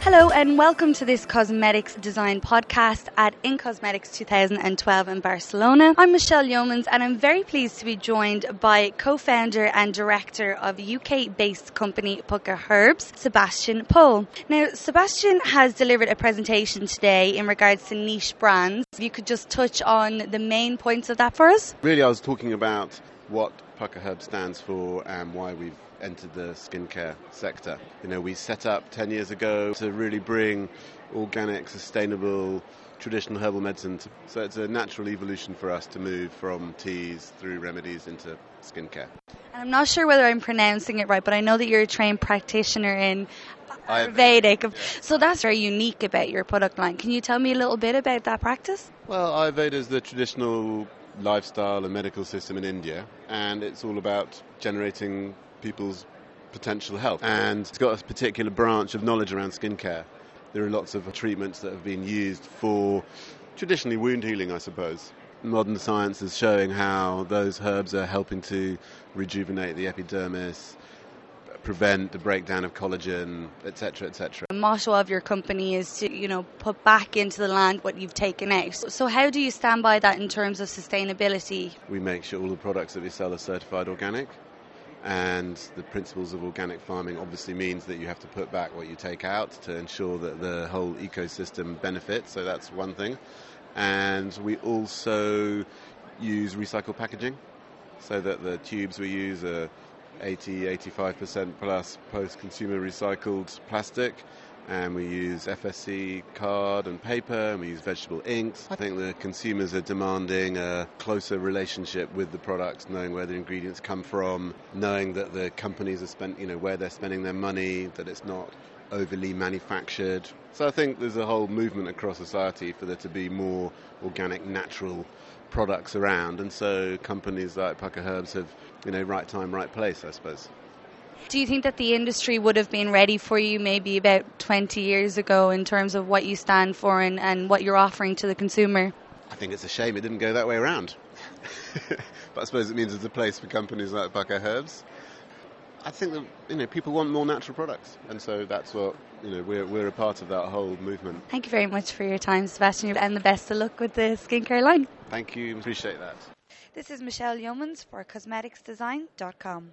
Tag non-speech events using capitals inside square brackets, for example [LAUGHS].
Hello and welcome to this cosmetics design podcast at In Cosmetics 2012 in Barcelona. I'm Michelle Yeomans and I'm very pleased to be joined by co-founder and director of UK-based company Pukka Herbs, Sebastian Pole. Now, Sebastian has delivered a presentation today in regards to niche brands. If you could just touch on the main points of that for us. Really, I was talking about what Pukka Herbs stands for and why we've entered the skincare sector. You know, we set up 10 years ago to really bring organic, sustainable, traditional herbal medicine. To, so it's a natural evolution for us to move from teas through remedies into skincare. I'm not sure whether I'm pronouncing it right, but I know that you're a trained practitioner in Ayurvedic. So that's very unique about your product line. Can you tell me a little bit about that practice? Well, Ayurveda is the traditional lifestyle and medical system in India, and it's all about generating people's potential health. And it's got a particular branch of knowledge around skincare. There are lots of treatments that have been used for traditionally wound healing, I suppose. Modern science is showing how those herbs are helping to rejuvenate the epidermis, prevent the breakdown of collagen, etc., etc. The motto of your company is to, you know, put back into the land what you've taken out. So how do you stand by that in terms of sustainability? We make sure all the products that we sell are certified organic and the principles of organic farming obviously means that you have to put back what you take out to ensure that the whole ecosystem benefits. So that's one thing. And we also use recycled packaging so that the tubes we use are 80 85% plus post consumer recycled plastic and we use FSC card and paper, and we use vegetable inks. I think the consumers are demanding a closer relationship with the products, knowing where the ingredients come from, knowing that the companies are spent, you know, where they're spending their money, that it's not overly manufactured. So I think there's a whole movement across society for there to be more organic, natural products around, and so companies like Pukka Herbs have, you know, right time, right place, I suppose. Do you think that the industry would have been ready for you maybe about 20 years ago in terms of what you stand for and, and what you're offering to the consumer? I think it's a shame it didn't go that way around. [LAUGHS] but I suppose it means there's a place for companies like Pukka Herbs. I think that you know people want more natural products, and so that's what you know we're we're a part of that whole movement. Thank you very much for your time, Sebastian, and the best of luck with the skincare line. Thank you, appreciate that. This is Michelle Yeomans for CosmeticsDesign.com.